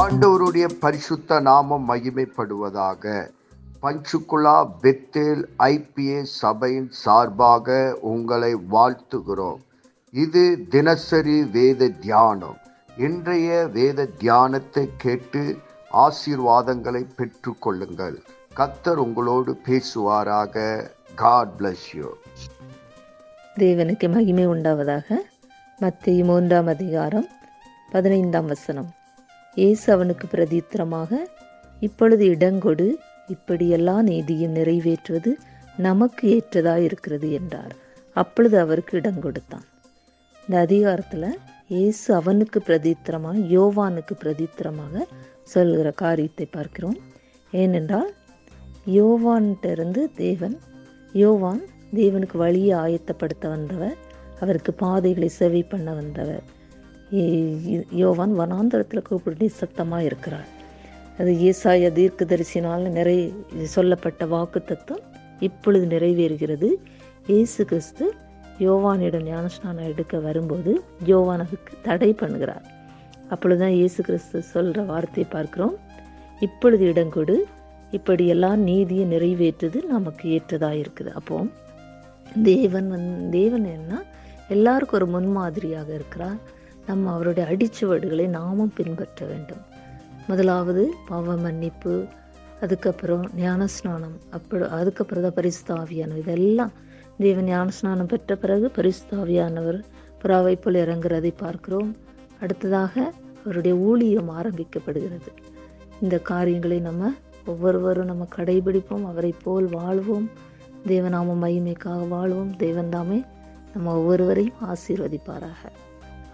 ஆண்டவருடைய பரிசுத்த நாமம் மகிமைப்படுவதாக. பஞ்சுகுலா பெத்தேல் ஐபிஏ சபையின் சார்பாக உங்களை வாழ்த்துகிறோம். இது தினசரி வேத தியானம். இன்றைய வேத தியானத்தை கேட்டு ஆசீர்வாதங்களை பெற்றுக்கொள்ளுங்கள். கத்தர் உங்களோடு பேசுவாராக. காட் பிளஸ் யூ தேவனுக்கு மகிமை உண்டாவதாக. மத்திய மூன்றாம் அதிகாரம் பதினைந்தாம் வசனம். இயேசு அவனுக்கு பிரதித்திரமாக இப்பொழுது இடங்கொடு இப்படியெல்லாம் நீதியும் நிறைவேற்றுவது நமக்கு ஏற்றதாக இருக்கிறது என்றார். அப்பொழுது அவருக்கு இடம் கொடுத்தான். இந்த அதிகாரத்தில் இயேசு அவனுக்கு பிரதித்திரமாக யோவானுக்கு பிரதித்திரமாக சொல்கிற காரியத்தை பார்க்கிறோம். ஏனென்றால் யோவான்கிட்ட இருந்து தேவன் யோவான் தேவனுக்கு வழியை ஆயத்தப்படுத்த வந்தவர் அவருக்கு பாதைகளை செவி பண்ண வந்தவர். யோவான் வனாந்தரத்தில் கூப்பிட்டு சத்தமாக இருக்கிறார் அது ஏசாய தீர்க்கதரிசினால் நிறை சொல்லப்பட்ட வாக்கு தத்துவம் இப்பொழுது நிறைவேறுகிறது. இயேசு கிறிஸ்து யோவானிடம் ஞானஸ்நானம் எடுக்க வரும்போது யோவான் அதுக்கு தடை பண்ணுகிறார். அப்பொழுதுதான் இயேசு கிறிஸ்து சொல்கிற வார்த்தையை பார்க்குறோம். இப்பொழுது இடங்கொடு இப்படியெல்லாம் நீதியை நிறைவேற்றுது நமக்கு ஏற்றதாக இருக்குது. அப்போ தேவன் வந் தேவன் என்ன? எல்லாருக்கும் ஒரு முன்மாதிரியாக இருக்கிறார். நம்ம அவருடைய அடிச்சுவடுகளை நாமும் பின்பற்ற வேண்டும். முதலாவது பாவ மன்னிப்பு அதுக்கப்புறம் ஞானஸ்நானம் அப்படி அதுக்கப்புறம் தான் பரிசுத்தாவியானவர். இதெல்லாம் தேவன் ஞானஸ்நானம் பெற்ற பிறகு பரிசுத்தாவியானவர் புறாவை போல் இறங்குறதை பார்க்கிறோம். அடுத்ததாக அவருடைய ஊழியம் ஆரம்பிக்கப்படுகிறது. இந்த காரியங்களை நம்ம ஒவ்வொருவரும் நம்ம கடைபிடிப்போம் அவரை போல் வாழ்வோம். தேவநாம மகிமைக்காக வாழ்வோம். தேவன் தாமே நம்ம ஒவ்வொருவரையும் ஆசீர்வதிப்பாராக.